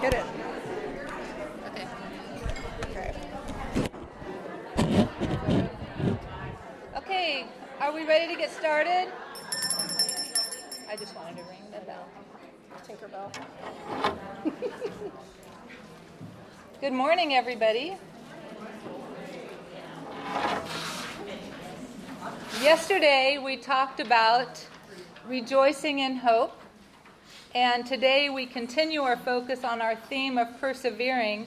Hit it. Okay. Okay. Okay, are we ready to get started? I just wanted to ring the bell. Tinkerbell. Good morning, everybody. Yesterday we talked about rejoicing in hope, and today we continue our focus on our theme of persevering,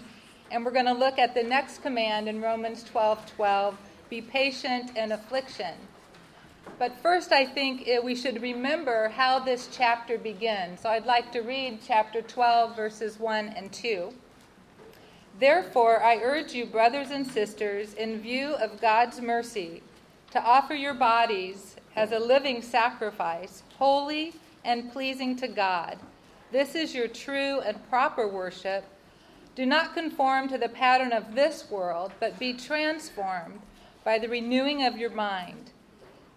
and we're going to look at the next command in Romans 12 12 be patient in affliction. But first, I think eh, we should remember how this chapter begins. So I'd like to read chapter 12, verses 1 and 2. Therefore, I urge you, brothers and sisters, in view of God's mercy, to offer your bodies as a living sacrifice, holy and pleasing to God. This is your true and proper worship. Do not conform to the pattern of this world, but be transformed by the renewing of your mind.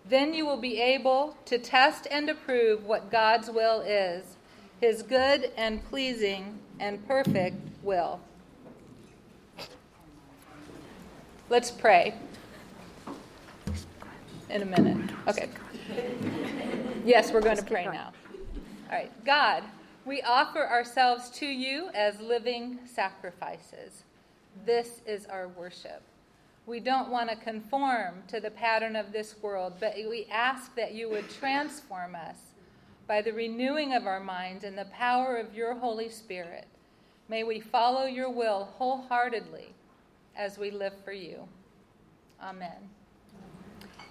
Then you will be able to test and approve what God's will is, his good and pleasing and perfect will. Let's pray in a minute. Okay. Yes, we're going to pray now. All right. God, we offer ourselves to you as living sacrifices. This is our worship. We don't want to conform to the pattern of this world, but we ask that you would transform us by the renewing of our minds and the power of your Holy Spirit. May we follow your will wholeheartedly as we live for you. Amen.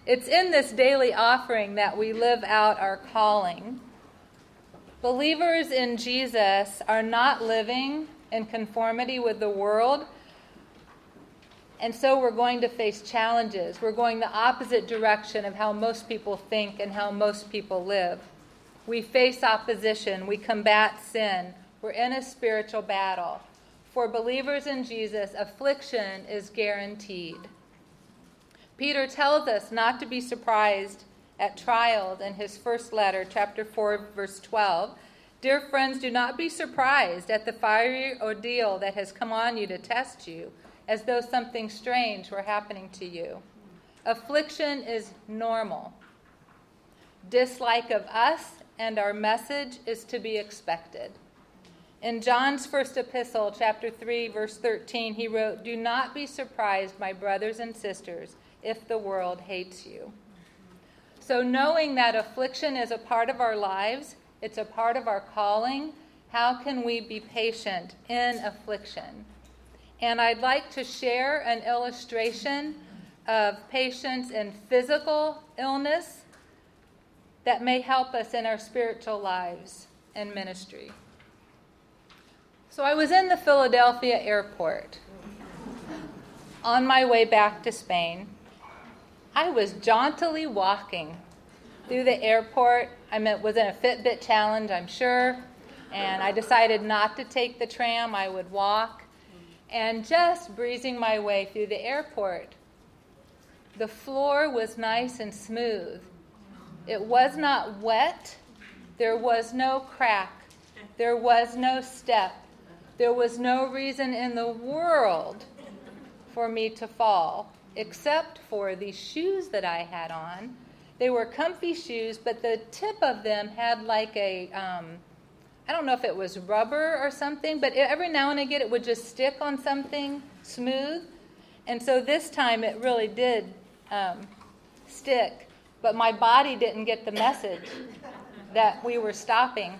It's in this daily offering that we live out our calling. Believers in Jesus are not living in conformity with the world, and so we're going to face challenges. We're going the opposite direction of how most people think and how most people live. We face opposition, we combat sin, we're in a spiritual battle. For believers in Jesus, affliction is guaranteed. Peter tells us not to be surprised at trials in his first letter, chapter 4, verse 12. Dear friends, do not be surprised at the fiery ordeal that has come on you to test you, as though something strange were happening to you. Affliction is normal. Dislike of us and our message is to be expected. In John's first epistle, chapter 3, verse 13, he wrote, Do not be surprised, my brothers and sisters, if the world hates you. So, knowing that affliction is a part of our lives, it's a part of our calling, how can we be patient in affliction? And I'd like to share an illustration of patience in physical illness that may help us in our spiritual lives and ministry. So I was in the Philadelphia airport on my way back to Spain. I was jauntily walking through the airport. I was in a Fitbit challenge, I'm sure, and I decided not to take the tram. I would walk, and just breezing my way through the airport. The floor was nice and smooth. It was not wet. There was no crack. There was no step. There was no reason in the world for me to fall except for the shoes that I had on. They were comfy shoes, but the tip of them had like a um, I don't know if it was rubber or something, but every now and again it would just stick on something smooth. And so this time it really did um, stick, but my body didn't get the message that we were stopping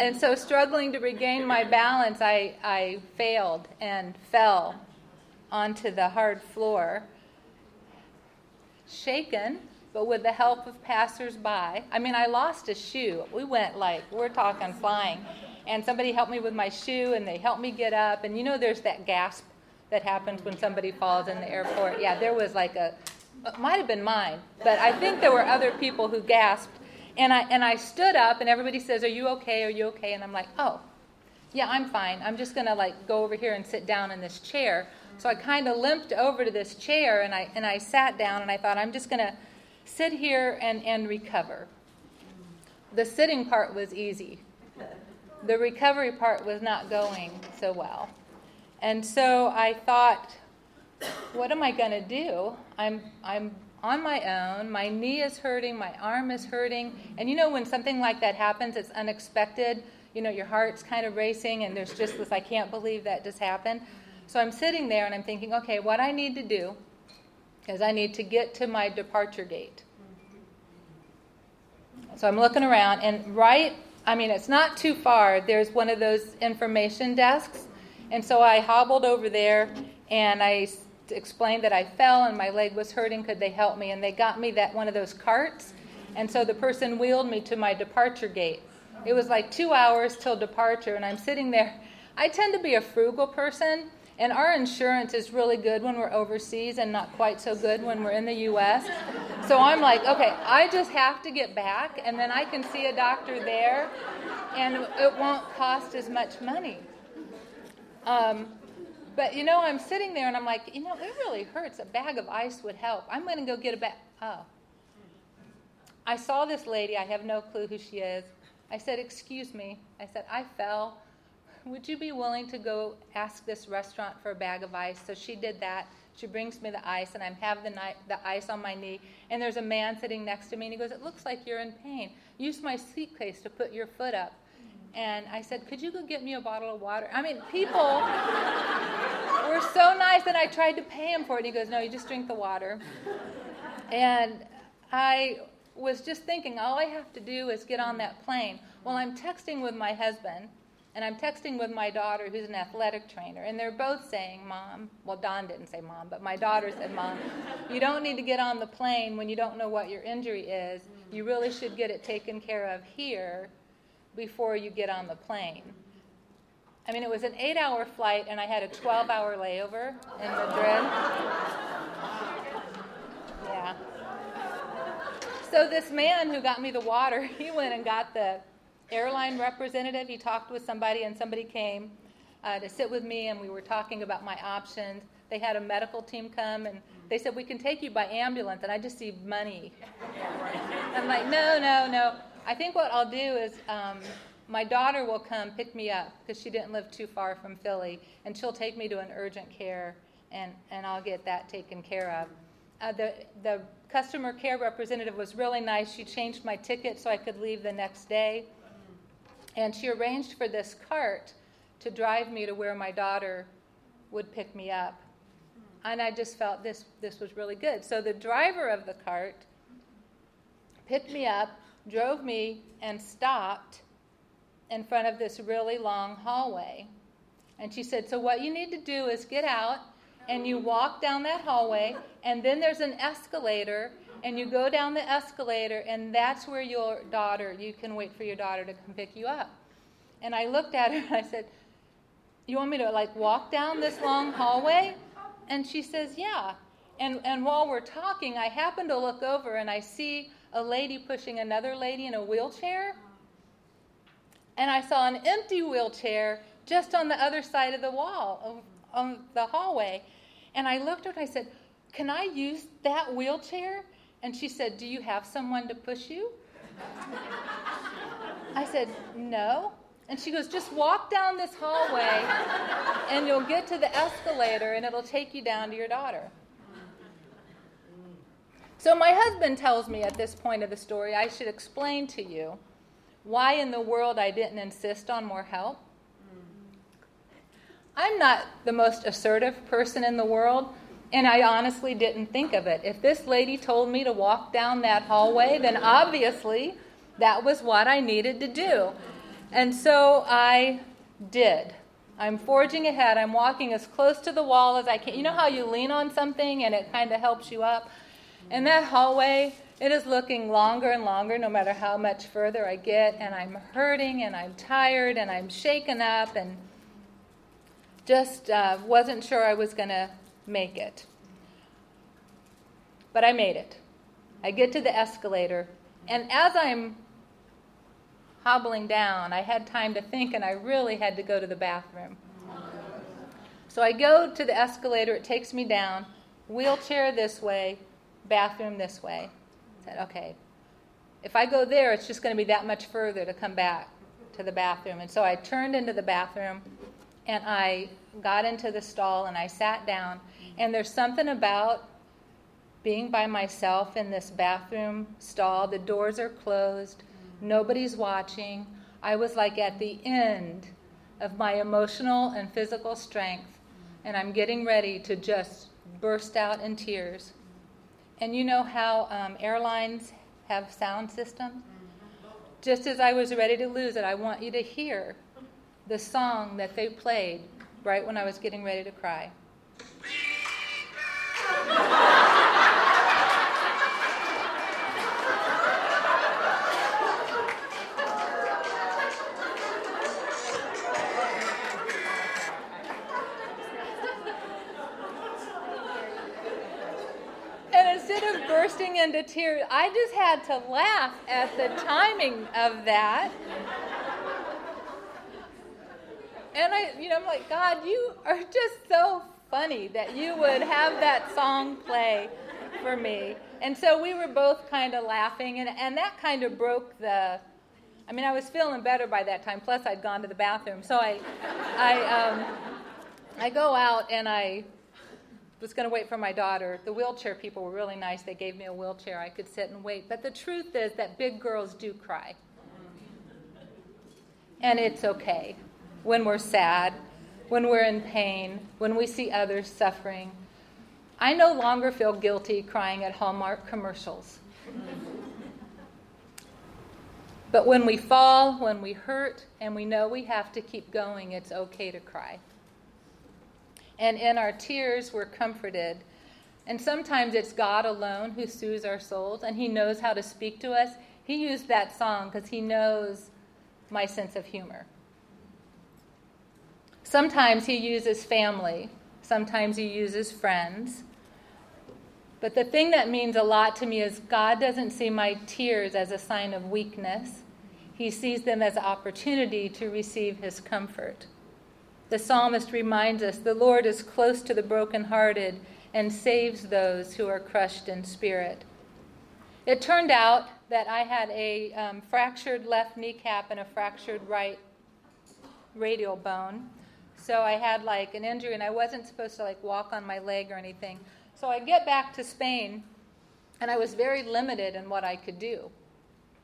and so, struggling to regain my balance, I, I failed and fell onto the hard floor. Shaken, but with the help of passersby. I mean, I lost a shoe. We went like, we're talking flying. And somebody helped me with my shoe, and they helped me get up. And you know, there's that gasp that happens when somebody falls in the airport. Yeah, there was like a, it might have been mine, but I think there were other people who gasped and I, and I stood up, and everybody says, Are you okay? Are you okay? And I'm like, Oh, yeah, I'm fine. I'm just going to like go over here and sit down in this chair. So I kind of limped over to this chair and I, and I sat down and I thought, I'm just going to sit here and, and recover. The sitting part was easy. the recovery part was not going so well. And so I thought, what am I going to do? I'm, I'm on my own. My knee is hurting, my arm is hurting. And you know, when something like that happens, it's unexpected. You know, your heart's kind of racing, and there's just this, I can't believe that just happened. So I'm sitting there and I'm thinking, okay, what I need to do is I need to get to my departure gate. So I'm looking around, and right, I mean, it's not too far, there's one of those information desks. And so I hobbled over there and I explained that I fell and my leg was hurting. Could they help me? And they got me that one of those carts. And so the person wheeled me to my departure gate. It was like two hours till departure, and I'm sitting there. I tend to be a frugal person, and our insurance is really good when we're overseas and not quite so good when we're in the U.S. So I'm like, okay, I just have to get back, and then I can see a doctor there, and it won't cost as much money. Um, but you know, I'm sitting there and I'm like, you know, it really hurts. A bag of ice would help. I'm going to go get a bag. Oh. I saw this lady. I have no clue who she is. I said, Excuse me. I said, I fell. Would you be willing to go ask this restaurant for a bag of ice? So she did that. She brings me the ice, and I have the, ni- the ice on my knee. And there's a man sitting next to me, and he goes, It looks like you're in pain. Use my suitcase to put your foot up. And I said, Could you go get me a bottle of water? I mean, people were so nice, and I tried to pay him for it. And he goes, No, you just drink the water. And I was just thinking, all I have to do is get on that plane. Well, I'm texting with my husband, and I'm texting with my daughter, who's an athletic trainer, and they're both saying, Mom, well, Don didn't say mom, but my daughter said, Mom, you don't need to get on the plane when you don't know what your injury is. You really should get it taken care of here before you get on the plane. I mean, it was an eight hour flight, and I had a 12 hour layover in Madrid. Yeah. So, this man who got me the water, he went and got the airline representative. He talked with somebody, and somebody came uh, to sit with me, and we were talking about my options. They had a medical team come, and they said, We can take you by ambulance, and I just see money. I'm like, No, no, no. I think what I'll do is um, my daughter will come pick me up because she didn't live too far from Philly, and she'll take me to an urgent care, and, and I'll get that taken care of. Uh, the, the customer care representative was really nice. She changed my ticket so I could leave the next day. And she arranged for this cart to drive me to where my daughter would pick me up. And I just felt this, this was really good. So the driver of the cart picked me up, drove me, and stopped in front of this really long hallway. And she said, So, what you need to do is get out and you walk down that hallway, and then there's an escalator, and you go down the escalator, and that's where your daughter, you can wait for your daughter to come pick you up. And I looked at her and I said, You want me to like walk down this long hallway? And she says, Yeah. And, and while we're talking, I happen to look over and I see a lady pushing another lady in a wheelchair. And I saw an empty wheelchair just on the other side of the wall, on the hallway. And I looked at her and I said, Can I use that wheelchair? And she said, Do you have someone to push you? I said, No. And she goes, Just walk down this hallway and you'll get to the escalator and it'll take you down to your daughter. So my husband tells me at this point of the story, I should explain to you why in the world I didn't insist on more help. I'm not the most assertive person in the world, and I honestly didn't think of it. If this lady told me to walk down that hallway, then obviously that was what I needed to do. And so I did. I'm forging ahead. I'm walking as close to the wall as I can. You know how you lean on something and it kind of helps you up? And that hallway, it is looking longer and longer no matter how much further I get, and I'm hurting and I'm tired and I'm shaken up and just uh, wasn't sure I was going to make it. But I made it. I get to the escalator, and as I'm hobbling down, I had time to think, and I really had to go to the bathroom. So I go to the escalator, it takes me down, wheelchair this way, bathroom this way. I said, okay, if I go there, it's just going to be that much further to come back to to the bathroom. And so I turned into the bathroom and I got into the stall and I sat down. Mm-hmm. And there's something about being by myself in this bathroom stall. The doors are closed, mm-hmm. nobody's watching. I was like at the end of my emotional and physical strength, mm-hmm. and I'm getting ready to just burst out in tears. And you know how um, airlines have sound systems? Just as I was ready to lose it, I want you to hear the song that they played right when I was getting ready to cry. And instead of bursting into tears. I just had to laugh at the timing of that. And I, you know, I'm like, God, you are just so funny that you would have that song play for me. And so we were both kind of laughing, and, and that kind of broke the. I mean, I was feeling better by that time. Plus, I'd gone to the bathroom, so I, I, um, I go out and I was going to wait for my daughter. The wheelchair people were really nice. They gave me a wheelchair. I could sit and wait. But the truth is that big girls do cry. And it's okay when we're sad, when we're in pain, when we see others suffering. I no longer feel guilty crying at Hallmark commercials. But when we fall, when we hurt, and we know we have to keep going, it's okay to cry and in our tears we're comforted. And sometimes it's God alone who soothes our souls, and He knows how to speak to us. He used that song because He knows my sense of humor. Sometimes He uses family, sometimes He uses friends. But the thing that means a lot to me is God doesn't see my tears as a sign of weakness. He sees them as an opportunity to receive His comfort. The psalmist reminds us the Lord is close to the brokenhearted and saves those who are crushed in spirit. It turned out that I had a um, fractured left kneecap and a fractured right radial bone. So I had like an injury and I wasn't supposed to like walk on my leg or anything. So I get back to Spain and I was very limited in what I could do.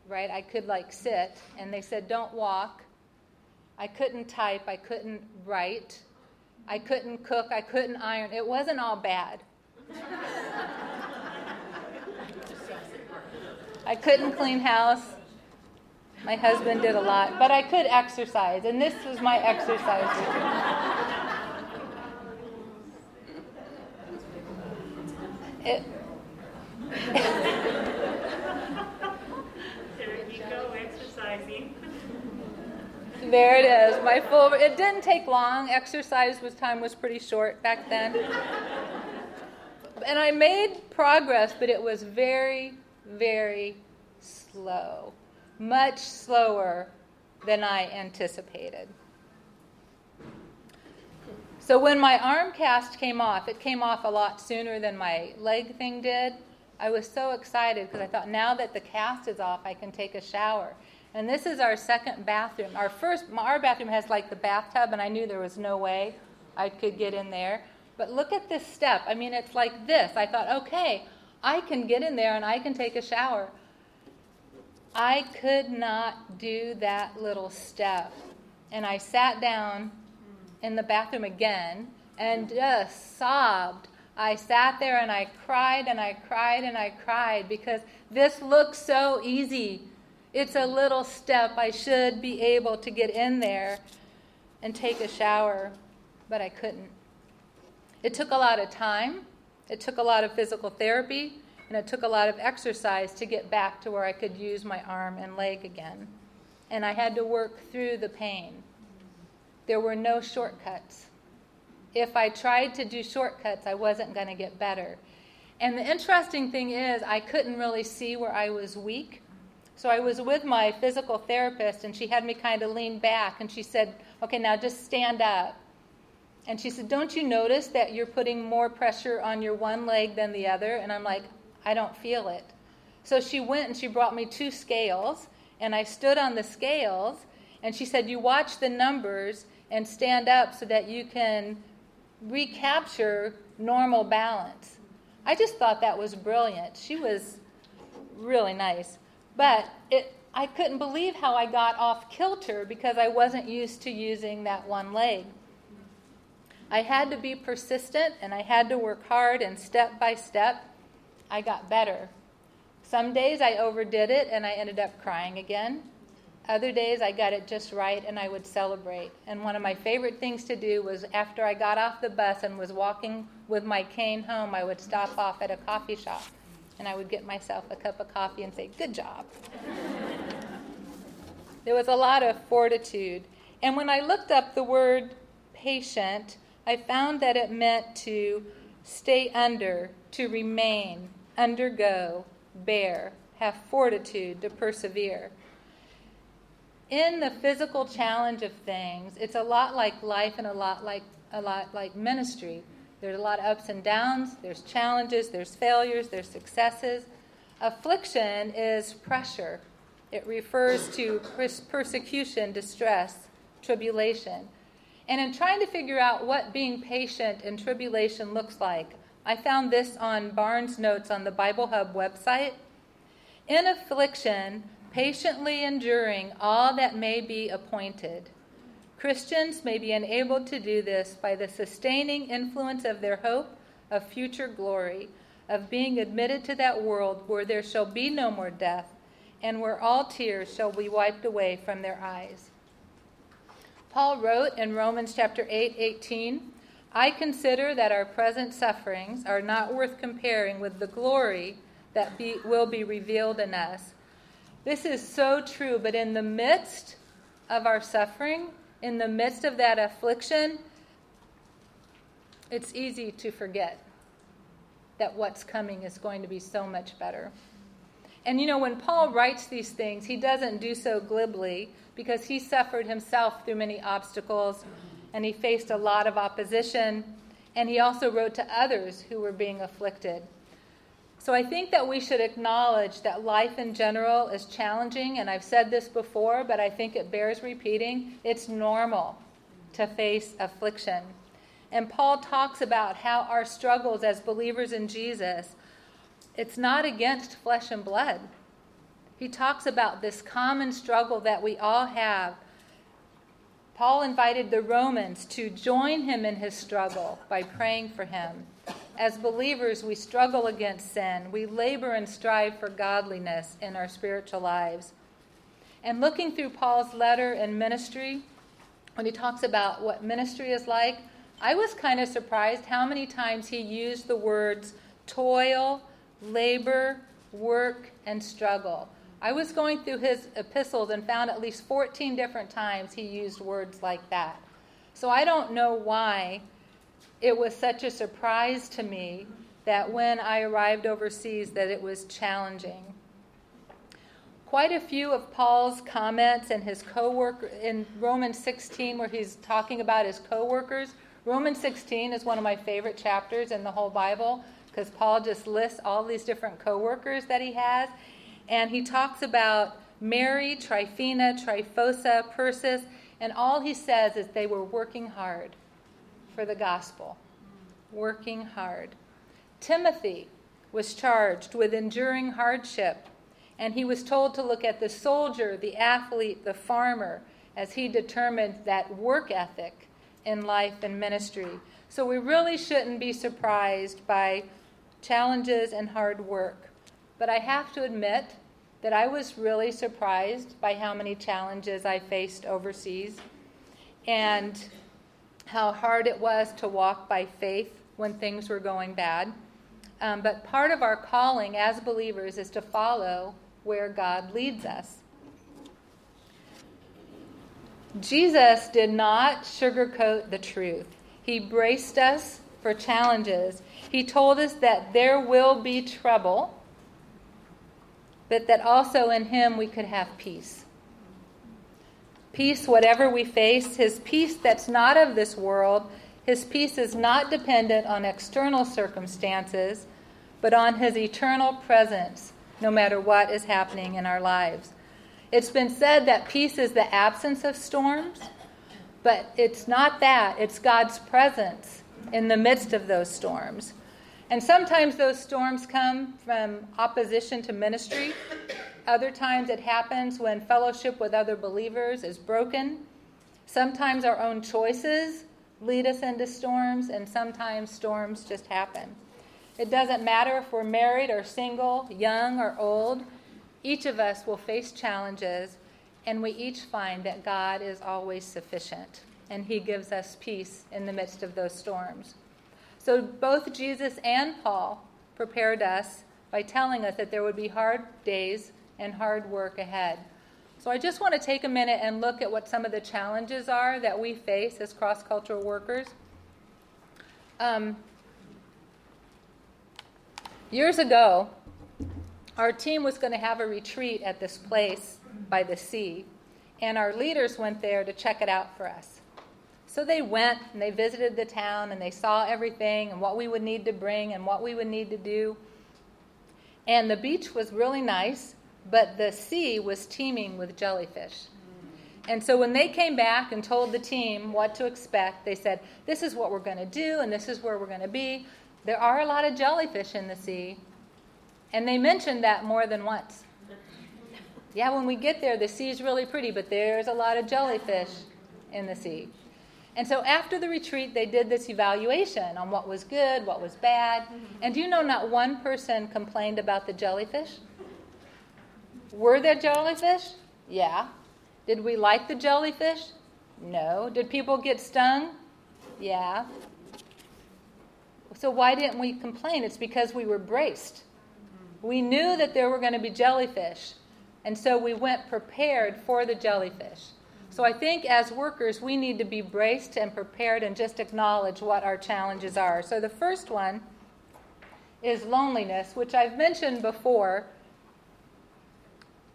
Right? I could like sit and they said don't walk I couldn't type, I couldn't write, I couldn't cook, I couldn't iron. It wasn't all bad. I couldn't clean house. My husband did a lot, but I could exercise, and this was my exercise there you go, exercising. There it is. My full. It didn't take long. Exercise was time was pretty short back then. and I made progress, but it was very, very slow. Much slower than I anticipated. So when my arm cast came off, it came off a lot sooner than my leg thing did. I was so excited because I thought now that the cast is off, I can take a shower. And this is our second bathroom. Our first, our bathroom has like the bathtub, and I knew there was no way I could get in there. But look at this step. I mean, it's like this. I thought, okay, I can get in there and I can take a shower. I could not do that little step. And I sat down in the bathroom again and just sobbed. I sat there and I cried and I cried and I cried because this looks so easy it's a little step. I should be able to get in there and take a shower, but I couldn't. It took a lot of time, it took a lot of physical therapy, and it took a lot of exercise to get back to where I could use my arm and leg again. And I had to work through the pain. There were no shortcuts. If I tried to do shortcuts, I wasn't going to get better. And the interesting thing is, I couldn't really see where I was weak so I was with my physical therapist, and she had me kind of lean back, and she said, Okay, now just stand up. And she said, Don't you notice that you're putting more pressure on your one leg than the other? And I'm like, I don't feel it. So she went and she brought me two scales, and I stood on the scales, And she said, You watch the numbers and stand up so that you can recapture normal balance. I just thought that was brilliant. She was really nice. But it, I couldn't believe how I got off kilter because I wasn't used to using that one leg. I had to be persistent and I had to work hard, and step by step, I got better. Some days I overdid it and I ended up crying again. Other days I got it just right and I would celebrate. And one of my favorite things to do was after I got off the bus and was walking with my cane home, I would stop off at a coffee shop and I would get myself a cup of coffee and say, Good job. there was a lot of fortitude. And when I looked up the word patient, I found that it meant to stay under, to remain, undergo, bear, have fortitude, to persevere in the physical challenge of things, it's a lot like life and a lot like a lot like ministry. There's a lot of ups and downs, there's challenges, there's failures, there's successes. Affliction is pressure. It refers to persecution, distress, tribulation. And in trying to figure out what being patient in tribulation looks like, I found this on Barnes Notes on the Bible Hub website. In affliction, patiently enduring all that may be appointed. Christians may be enabled to do this by the sustaining influence of their hope of future glory, of being admitted to that world where there shall be no more death, and where all tears shall be wiped away from their eyes. Paul wrote in Romans chapter 8, 18, I consider that our present sufferings are not worth comparing with the glory that be, will be revealed in us. This is so true, but in the midst of our suffering, in the midst of that affliction, it's easy to forget that what's coming is going to be so much better. And you know, when Paul writes these things, he doesn't do so glibly because he suffered himself through many obstacles and he faced a lot of opposition. And he also wrote to others who were being afflicted. So I think that we should acknowledge that life in general is challenging, and I've said this before, but I think it bears repeating. It's normal to face affliction. And Paul talks about how our struggles as believers in Jesus, it's not against flesh and blood. He talks about this common struggle that we all have. Paul invited the Romans to join him in his struggle by praying for him. As believers, we struggle against sin. We labor and strive for godliness in our spiritual lives. And looking through Paul's letter and ministry, when he talks about what ministry is like, I was kind of surprised how many times he used the words toil, labor, work, and struggle. I was going through his epistles and found at least 14 different times he used words like that. So I don't know why it was such a surprise to me that when I arrived overseas that it was challenging. Quite a few of Paul's comments and his co-worker in Romans 16 where he's talking about his co-workers. Romans 16 is one of my favorite chapters in the whole Bible because Paul just lists all these different co-workers that he has and he talks about Mary, Tryphena, Tryphosa, Persis, and all he says is they were working hard for the gospel, working hard. Timothy was charged with enduring hardship, and he was told to look at the soldier, the athlete, the farmer, as he determined that work ethic in life and ministry. So we really shouldn't be surprised by challenges and hard work. But I have to admit that I was really surprised by how many challenges I faced overseas. And how hard it was to walk by faith when things were going bad. Um, but part of our calling as believers is to follow where God leads us. Jesus did not sugarcoat the truth. He braced us for challenges. He told us that there will be trouble, but that also in Him we could have peace peace, whatever we face, his peace that's not of this world. His peace is not dependent on external circumstances, but on his eternal presence, no matter what is happening in our lives. It's been said that peace is the absence of storms, but it's not that. It's God's presence in the midst of those storms. And sometimes those storms come from opposition to ministry. Other times it happens when fellowship with other believers is broken. Sometimes our own choices lead us into storms, and sometimes storms just happen. It doesn't matter if we're married or single, young or old, each of us will face challenges, and we each find that God is always sufficient, and He gives us peace in the midst of those storms. So both Jesus and Paul prepared us by telling us that there would be hard days and hard work ahead. So I just want to take a minute and look at what some of the challenges are that we face as cross cultural workers. Um, years ago, our team was going to have a retreat at this place by the sea, and our leaders went there to check it out for us. So they went and they visited the town and they saw everything and what we would need to bring and what we would need to do. And the beach was really nice, but the sea was teeming with jellyfish. And so when they came back and told the team what to expect, they said, This is what we're going to do and this is where we're going to be. There are a lot of jellyfish in the sea. And they mentioned that more than once. Yeah, when we get there, the sea is really pretty, but there's a lot of jellyfish in the sea. And so after the retreat, they did this evaluation on what was good, what was bad. Mm-hmm. And do you know not one person complained about the jellyfish? Were there jellyfish? Yeah. Did we like the jellyfish? No. Did people get stung? Yeah. So why didn't we complain? It's because we were braced. Mm-hmm. We knew that there were going to be jellyfish, and so we went prepared for the jellyfish. So I think as workers, we need to be braced and prepared and just acknowledge what our challenges are. So the first one is loneliness, which I've mentioned before.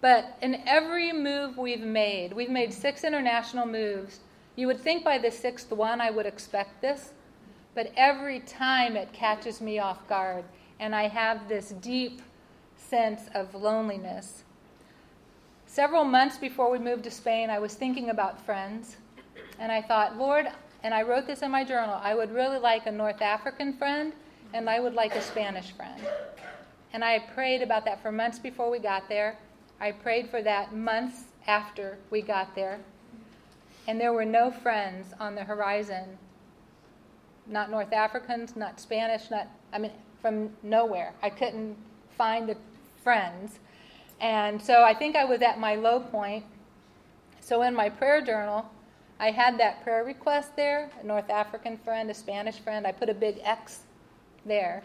But in every move we've made, we've made six international moves. You would think by the sixth one I would expect this, but every time it catches me off guard, and I have this deep sense of loneliness. Several months before we moved to Spain, I was thinking about friends, and I thought, Lord, and I wrote this in my journal, I would really like a North African friend, and I would like a Spanish friend. And I prayed about that for months before we got there. I prayed for that months after we got there. And there were no friends on the horizon. Not North Africans, not Spanish, not, I mean, from nowhere. I couldn't find the friends. And so I think I was at my low point. So in my prayer journal, I had that prayer request there a North African friend, a Spanish friend. I put a big X there,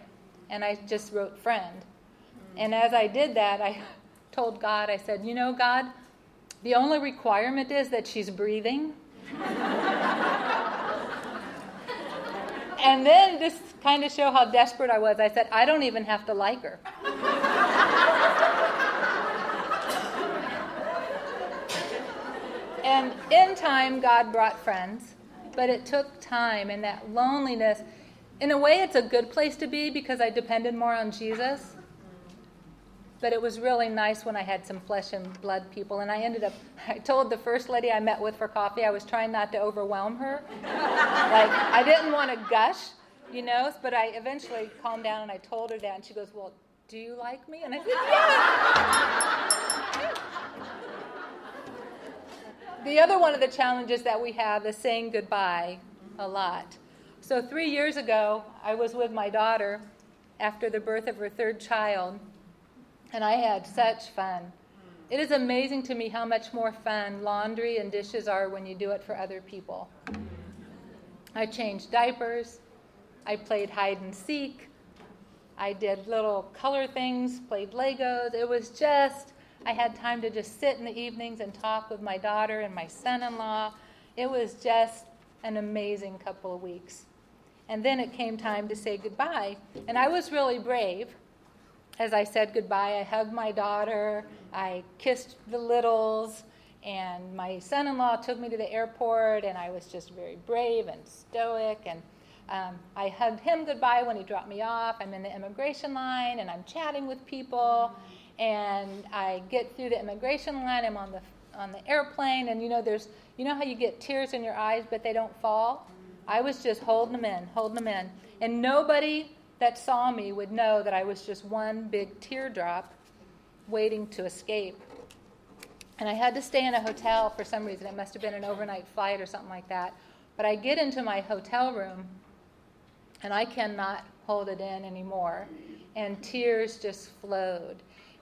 and I just wrote friend. Mm-hmm. And as I did that, I told God, I said, You know, God, the only requirement is that she's breathing. and then, just kind of show how desperate I was, I said, I don't even have to like her. And in time, God brought friends, but it took time and that loneliness. In a way, it's a good place to be because I depended more on Jesus. But it was really nice when I had some flesh and blood people. And I ended up, I told the first lady I met with for coffee, I was trying not to overwhelm her. like, I didn't want to gush, you know, but I eventually calmed down and I told her that. And she goes, Well, do you like me? And I said, Yeah. The other one of the challenges that we have is saying goodbye a lot. So, three years ago, I was with my daughter after the birth of her third child, and I had such fun. It is amazing to me how much more fun laundry and dishes are when you do it for other people. I changed diapers, I played hide and seek, I did little color things, played Legos. It was just I had time to just sit in the evenings and talk with my daughter and my son in law. It was just an amazing couple of weeks. And then it came time to say goodbye. And I was really brave. As I said goodbye, I hugged my daughter, I kissed the littles, and my son in law took me to the airport, and I was just very brave and stoic. And um, I hugged him goodbye when he dropped me off. I'm in the immigration line, and I'm chatting with people and I get through the immigration line. I'm on the on the airplane, and you know, there's you know how you get tears in your eyes, but they don't fall. I was just holding them in, holding them in, and nobody that saw me would know that I was just one big teardrop waiting to escape. And I had to stay in a hotel for some reason. It must have been an overnight flight or something like that. But I get into my hotel room, and I cannot hold it in anymore. And tears just flowed.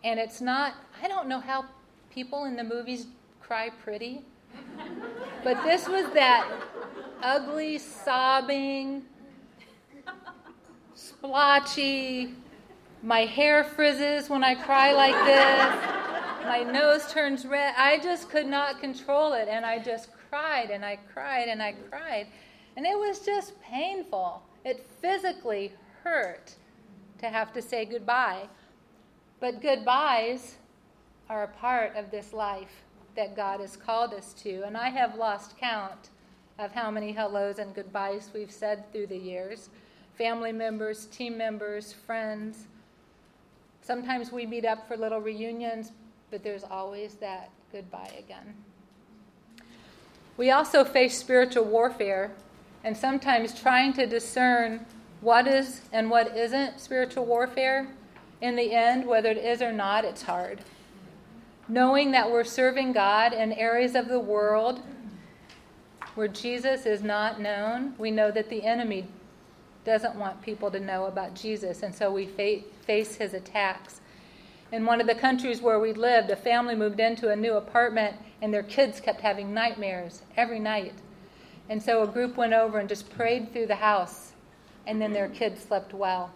And it's not, I don't know how people in the movies cry pretty, but this was that ugly, sobbing, splotchy, my hair frizzes when I cry like this, my nose turns red. I just could not control it, and I just cried and I cried and I cried. And it was just painful. It physically hurt to have to say goodbye. But goodbyes are a part of this life that God has called us to. And I have lost count of how many hellos and goodbyes we've said through the years family members, team members, friends. Sometimes we meet up for little reunions, but there's always that goodbye again. We also face spiritual warfare, and sometimes trying to discern what is and what isn't spiritual warfare in the end, whether it is or not, it's hard. Knowing that we're serving God in areas of the world where Jesus is not known, we know that the enemy doesn't want people to know about Jesus, and so we fa- face his attacks. In one of the countries where we lived, a family moved into a new apartment, and their kids kept having nightmares every night. And so a group went over and just prayed through the house, and then their kids slept well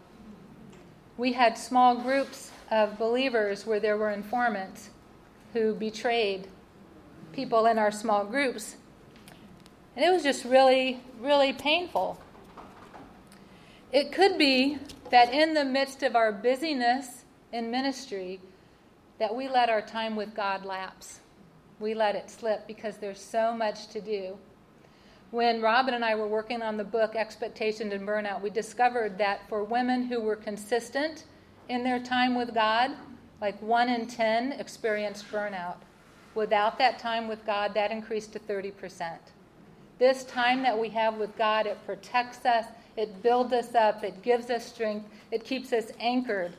we had small groups of believers where there were informants who betrayed people in our small groups. And it was just really, really painful. It could be that in the midst of our busyness in ministry, that we let our time with God lapse. We let it slip because there's so much to do when Robynn and I were working on the book Expectations and Burnout, we discovered that for women who were consistent in their time with God, like one in 10 experienced burnout. Without that time with God, that increased to 30%. This time that we have with God, it protects us, it builds us up, it gives us strength, it keeps us anchored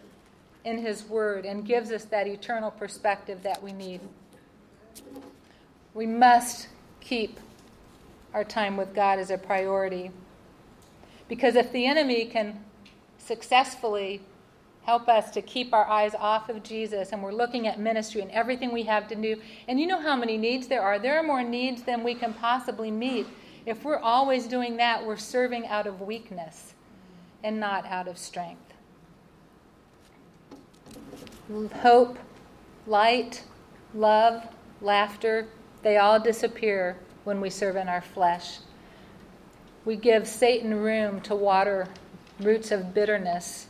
in His Word, and gives us that eternal perspective that we need. We must keep our time with God is a priority. Because if the enemy can successfully help us to keep our eyes off of Jesus and we're looking at ministry and everything we have to do, and you know how many needs there are. There are more needs than we can possibly meet. If we're always doing that, we're serving out of weakness and not out of strength. Hope, light, love, laughter, they all disappear when we serve in our flesh. We give Satan room to water roots of bitterness.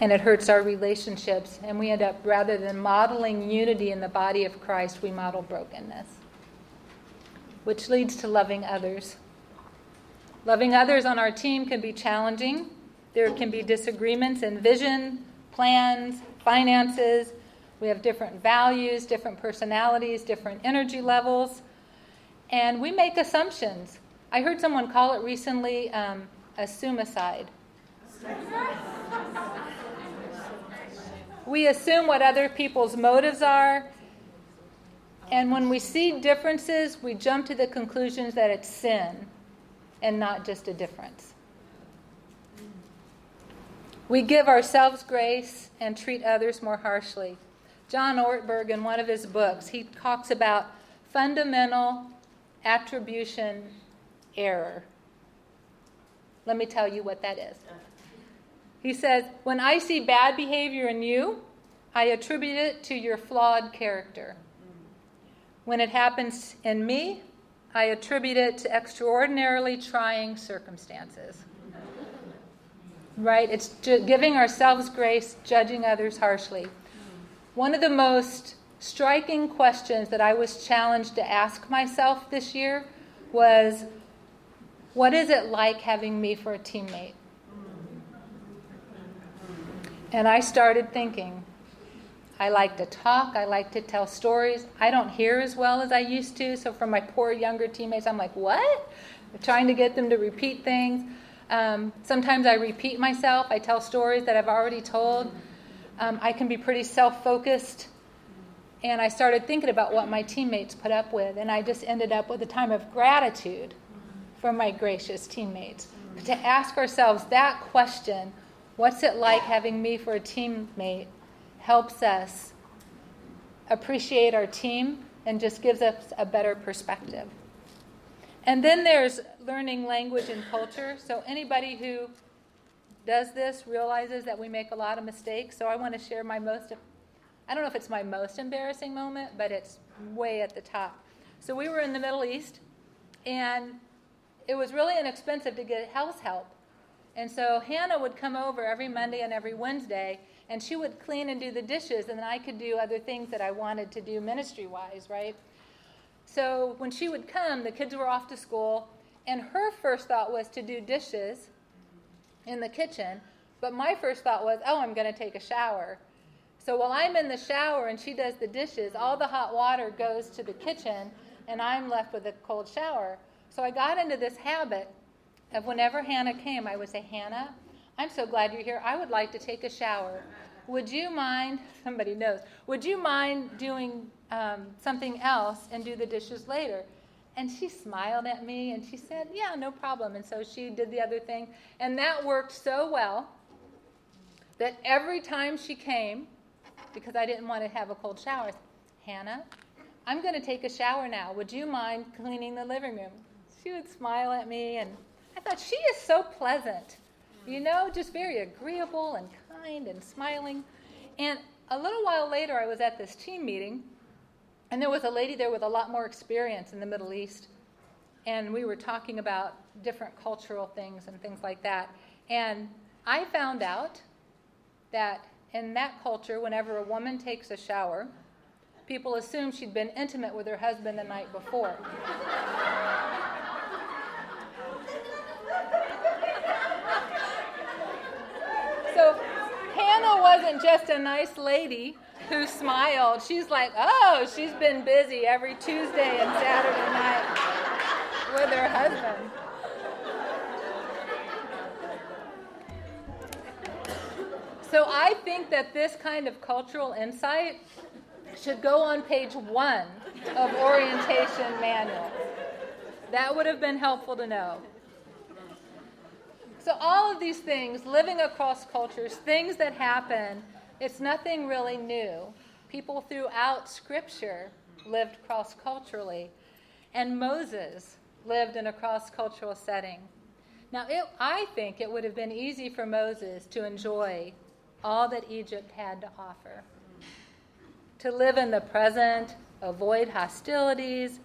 And it hurts our relationships. And we end up, rather than modeling unity in the body of Christ, we model brokenness, which leads to loving others. Loving others on our team can be challenging. There can be disagreements in vision, plans, finances, we have different values, different personalities, different energy levels, and we make assumptions. I heard someone call it recently um, a suicide. we assume what other people's motives are, and when we see differences, we jump to the conclusions that it's sin and not just a difference. We give ourselves grace and treat others more harshly. John Ortberg, in one of his books, he talks about fundamental attribution error. Let me tell you what that is. He says, When I see bad behavior in you, I attribute it to your flawed character. When it happens in me, I attribute it to extraordinarily trying circumstances. Right? It's giving ourselves grace, judging others harshly. One of the most striking questions that I was challenged to ask myself this year was What is it like having me for a teammate? And I started thinking, I like to talk, I like to tell stories. I don't hear as well as I used to, so for my poor younger teammates, I'm like, what? I'm trying to get them to repeat things. Um, sometimes I repeat myself, I tell stories that I've already told. Um, I can be pretty self focused. And I started thinking about what my teammates put up with, and I just ended up with a time of gratitude for my gracious teammates. To ask ourselves that question what's it like having me for a teammate? helps us appreciate our team and just gives us a better perspective. And then there's learning language and culture. So anybody who does this realizes that we make a lot of mistakes. So I want to share my most I don't know if it's my most embarrassing moment, but it's way at the top. So we were in the Middle East and it was really inexpensive to get house help. And so Hannah would come over every Monday and every Wednesday and she would clean and do the dishes, and then I could do other things that I wanted to do ministry wise, right? So when she would come, the kids were off to school, and her first thought was to do dishes in the kitchen, but my first thought was, oh, I'm going to take a shower. So while I'm in the shower and she does the dishes, all the hot water goes to the kitchen, and I'm left with a cold shower. So I got into this habit of whenever Hannah came, I would say, Hannah, I'm so glad you're here. I would like to take a shower. Would you mind, somebody knows, would you mind doing um, something else and do the dishes later? And she smiled at me and she said, Yeah, no problem. And so she did the other thing. And that worked so well that every time she came, because I didn't want to have a cold shower, Hannah, I'm going to take a shower now. Would you mind cleaning the living room? She would smile at me, and I thought, She is so pleasant. You know, just very agreeable and kind and smiling. And a little while later, I was at this team meeting, and there was a lady there with a lot more experience in the Middle East. And we were talking about different cultural things and things like that. And I found out that in that culture, whenever a woman takes a shower, people assume she'd been intimate with her husband the night before. So Hannah wasn't just a nice lady who smiled. She's like, oh, she's been busy every Tuesday and Saturday night with her husband. So I think that this kind of cultural insight should go on page one of orientation manual. That would have been helpful to know. So, all of these things, living across cultures, things that happen, it's nothing really new. People throughout Scripture lived cross culturally, and Moses lived in a cross cultural setting. Now, it, I think it would have been easy for Moses to enjoy all that Egypt had to offer. To live in the present, avoid hostilities,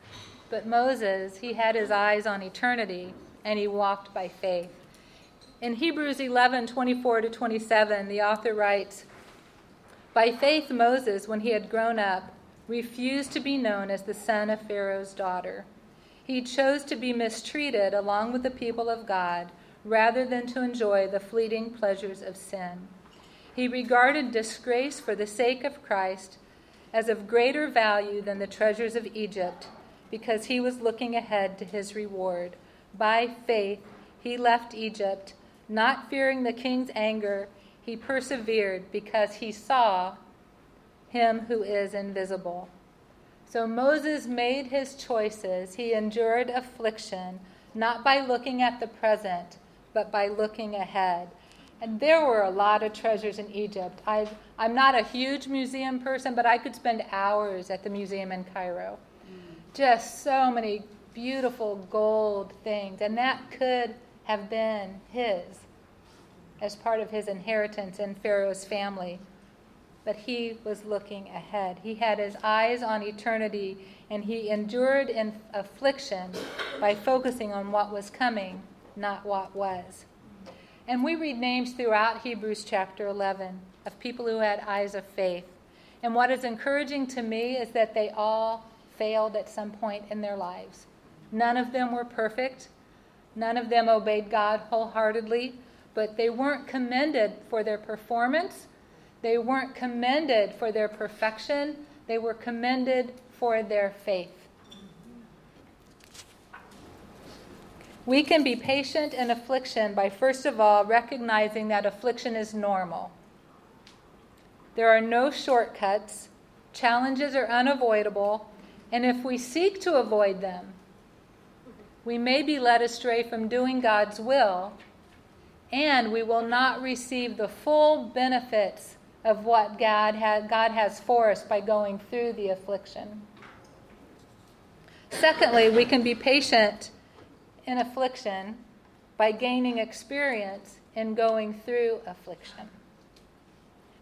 but Moses, he had his eyes on eternity and he walked by faith. In Hebrews 11 24 to 27, the author writes By faith, Moses, when he had grown up, refused to be known as the son of Pharaoh's daughter. He chose to be mistreated along with the people of God rather than to enjoy the fleeting pleasures of sin. He regarded disgrace for the sake of Christ as of greater value than the treasures of Egypt because he was looking ahead to his reward. By faith, he left Egypt not fearing the king's anger, he persevered because he saw him who is invisible. So Moses made his choices. He endured affliction, not by looking at the present, but by looking ahead. And there were a lot of treasures in Egypt. i am not a huge museum person, but I could spend hours at the museum in Cairo. Just so many beautiful gold things. And that could have been his as part of his inheritance in Pharaoh's family. But he was looking ahead. He had his eyes on eternity, and he endured in affliction by focusing on what was coming, not what was. And we read names throughout Hebrews chapter 11 of people who had eyes of faith. And what is encouraging to me is that they all failed at some point in their lives. None of them were perfect. None of them obeyed God wholeheartedly, but they weren't commended for their performance, They weren't commended for their perfection, they were commended for their faith. We can be patient in affliction by, first of all, recognizing that affliction is normal. There are no shortcuts, challenges are unavoidable, and if we seek to avoid them, we may be led astray from doing God's will, and we will not receive the full benefits of what God, ha- God has for us by going through the affliction. Secondly, we can be patient in affliction by gaining experience in going through affliction.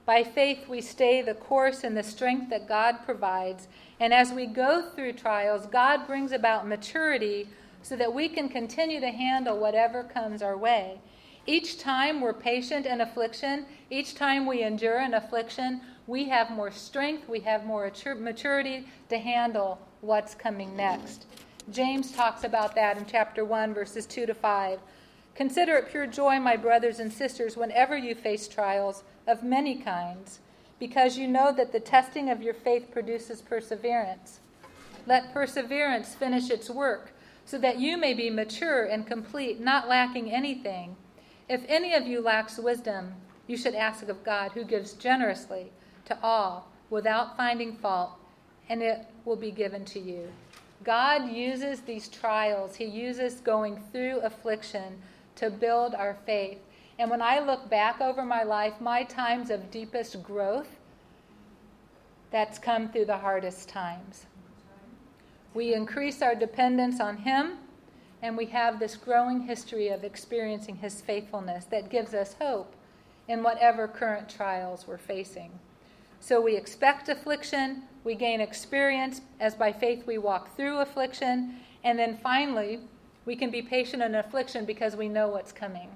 By faith, we stay the course in the strength that God provides. And as we go through trials, God brings about maturity so that we can continue to handle whatever comes our way. Each time we're patient in affliction, each time we endure an affliction, we have more strength, we have more maturity to handle what's coming next. James talks about that in chapter 1, verses 2 to 5. Consider it pure joy, my brothers and sisters, whenever you face trials of many kinds, because you know that the testing of your faith produces perseverance. Let perseverance finish its work, so that you may be mature and complete, not lacking anything. If any of you lacks wisdom, you should ask of God, who gives generously to all without finding fault, and it will be given to you. God uses these trials, He uses going through affliction to build our faith. And when I look back over my life, my times of deepest growth, that's come through the hardest times. We increase our dependence on Him, and we have this growing history of experiencing His faithfulness that gives us hope in whatever current trials we're facing. So we expect affliction, we gain experience as by faith we walk through affliction, and then finally, we can be patient in affliction because we know what's coming.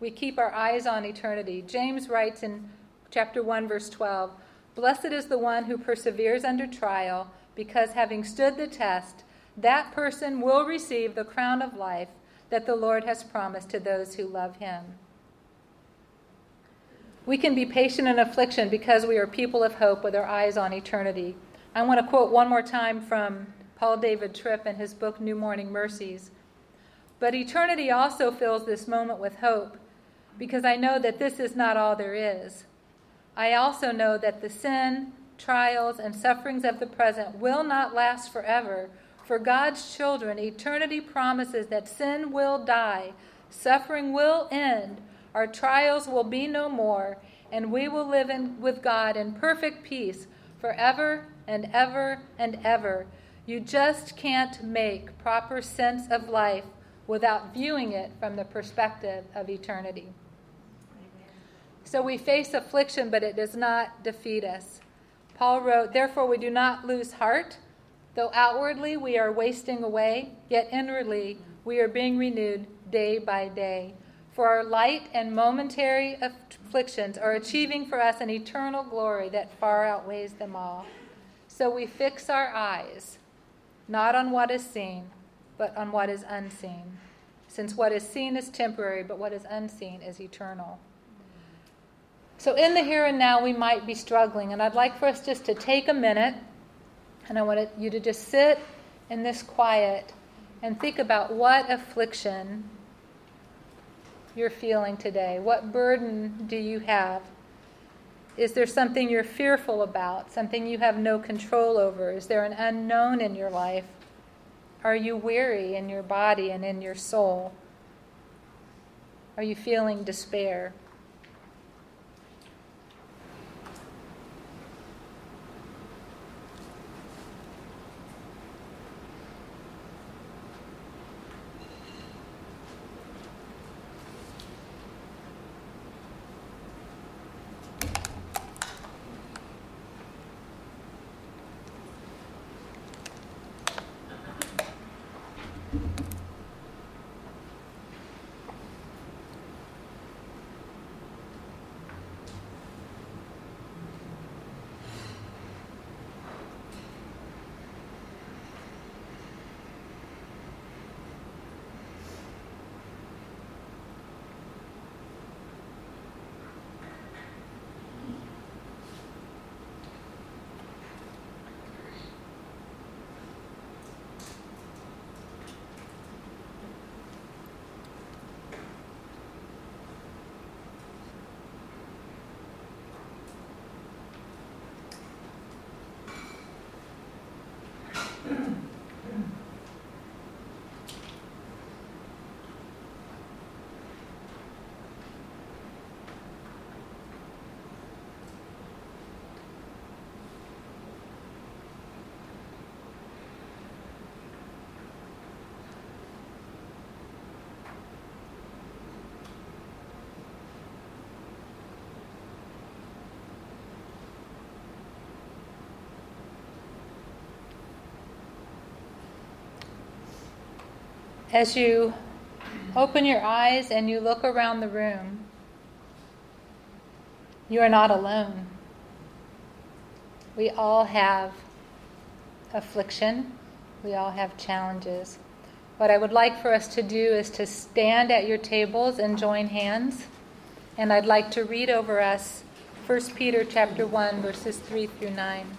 We keep our eyes on eternity. James writes in chapter 1, verse 12 Blessed is the one who perseveres under trial, because having stood the test, that person will receive the crown of life that the Lord has promised to those who love him. We can be patient in affliction because we are people of hope with our eyes on eternity. I want to quote one more time from Paul David Tripp in his book New Morning Mercies. But eternity also fills this moment with hope because I know that this is not all there is. I also know that the sin, trials, and sufferings of the present will not last forever. For God's children, eternity promises that sin will die, suffering will end our trials will be no more, and we will live in, with God in perfect peace forever and ever and ever. You just can't make proper sense of life without viewing it from the perspective of eternity. So we face affliction, but it does not defeat us. Paul wrote, Therefore, we do not lose heart. Though outwardly we are wasting away, yet inwardly we are being renewed day by day. For our light and momentary afflictions are achieving for us an eternal glory that far outweighs them all. So we fix our eyes not on what is seen, but on what is unseen. Since what is seen is temporary, but what is unseen is eternal. So, in the here and now, we might be struggling, and I'd like for us just to take a minute, and I want you to just sit in this quiet and think about what affliction you're feeling today? What burden do you have? Is there something you're fearful about, something you have no control over? Is there an unknown in your life? Are you weary in your body and in your soul? Are you feeling despair? As you open your eyes and you look around the room, you are not alone. We all have affliction, we all have challenges. What I would like for us to do is to stand at your tables and join hands. And I'd like to read over us 1 Peter chapter 1 verses 3 through 9.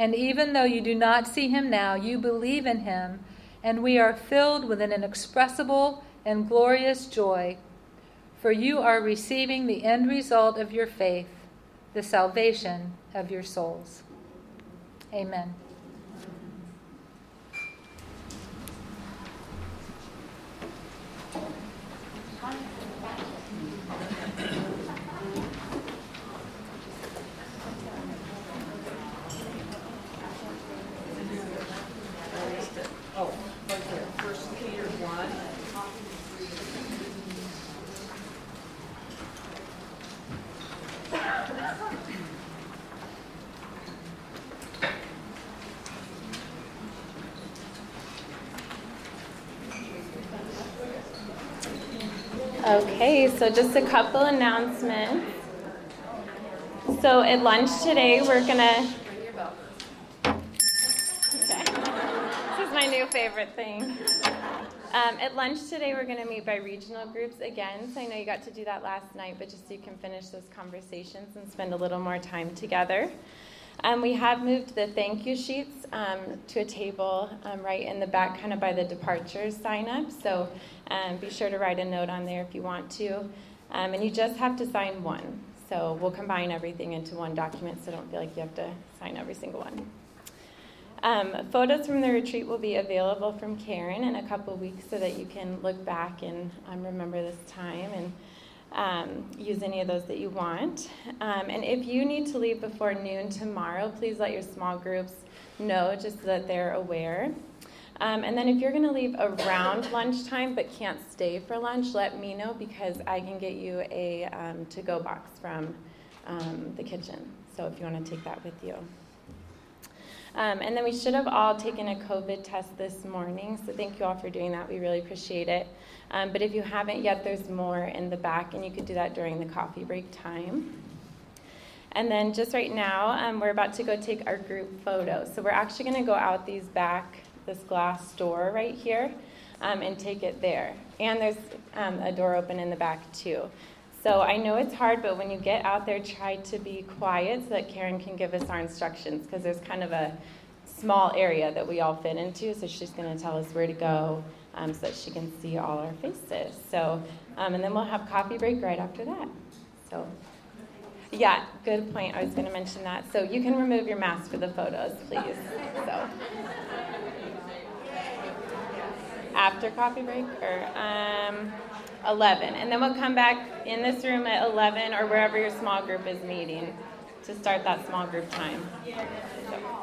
And even though you do not see him now, you believe in him, and we are filled with an inexpressible and glorious joy. For you are receiving the end result of your faith, the salvation of your souls. Amen. So just a couple announcements. So at lunch today, we're gonna. Okay. This is my new favorite thing. Um, at lunch today, we're going to meet by regional groups again. So I know you got to do that last night, but just so you can finish those conversations and spend a little more time together. Um, we have moved the thank you sheets um, to a table um, right in the back, kind of by the departures sign up. So um, be sure to write a note on there if you want to. Um, and you just have to sign one. So we'll combine everything into one document so don't feel like you have to sign every single one. Um, photos from the retreat will be available from Karen in a couple weeks so that you can look back and remember this time and um, use any of those that you want. Um, and if you need to leave before noon tomorrow, please let your small groups know just so that they're aware. Um, and then if you're going to leave around lunchtime but can't stay for lunch, let me know because I can get you a um, to go box from um, the kitchen. So if you want to take that with you. Um, and then we should have all taken a COVID test this morning, so thank you all for doing that. We really appreciate it. Um, but if you haven't yet, there's more in the back, and you could do that during the coffee break time. And then just right now, um, we're about to go take our group photo. So we're actually going to go out these back, this glass door right here, um, and take it there. And there's um, a door open in the back too. So I know it's hard, but when you get out there, try to be quiet so that Karen can give us our instructions because there's kind of a small area that we all fit into. So she's going to tell us where to go um, so that she can see all our faces. So, um, and then we'll have coffee break right after that. So, yeah, good point. I was going to mention that. So you can remove your mask for the photos, please. So, after coffee break or um, 11, and then we'll come back in this room at 11 or wherever your small group is meeting to start that small group time. So.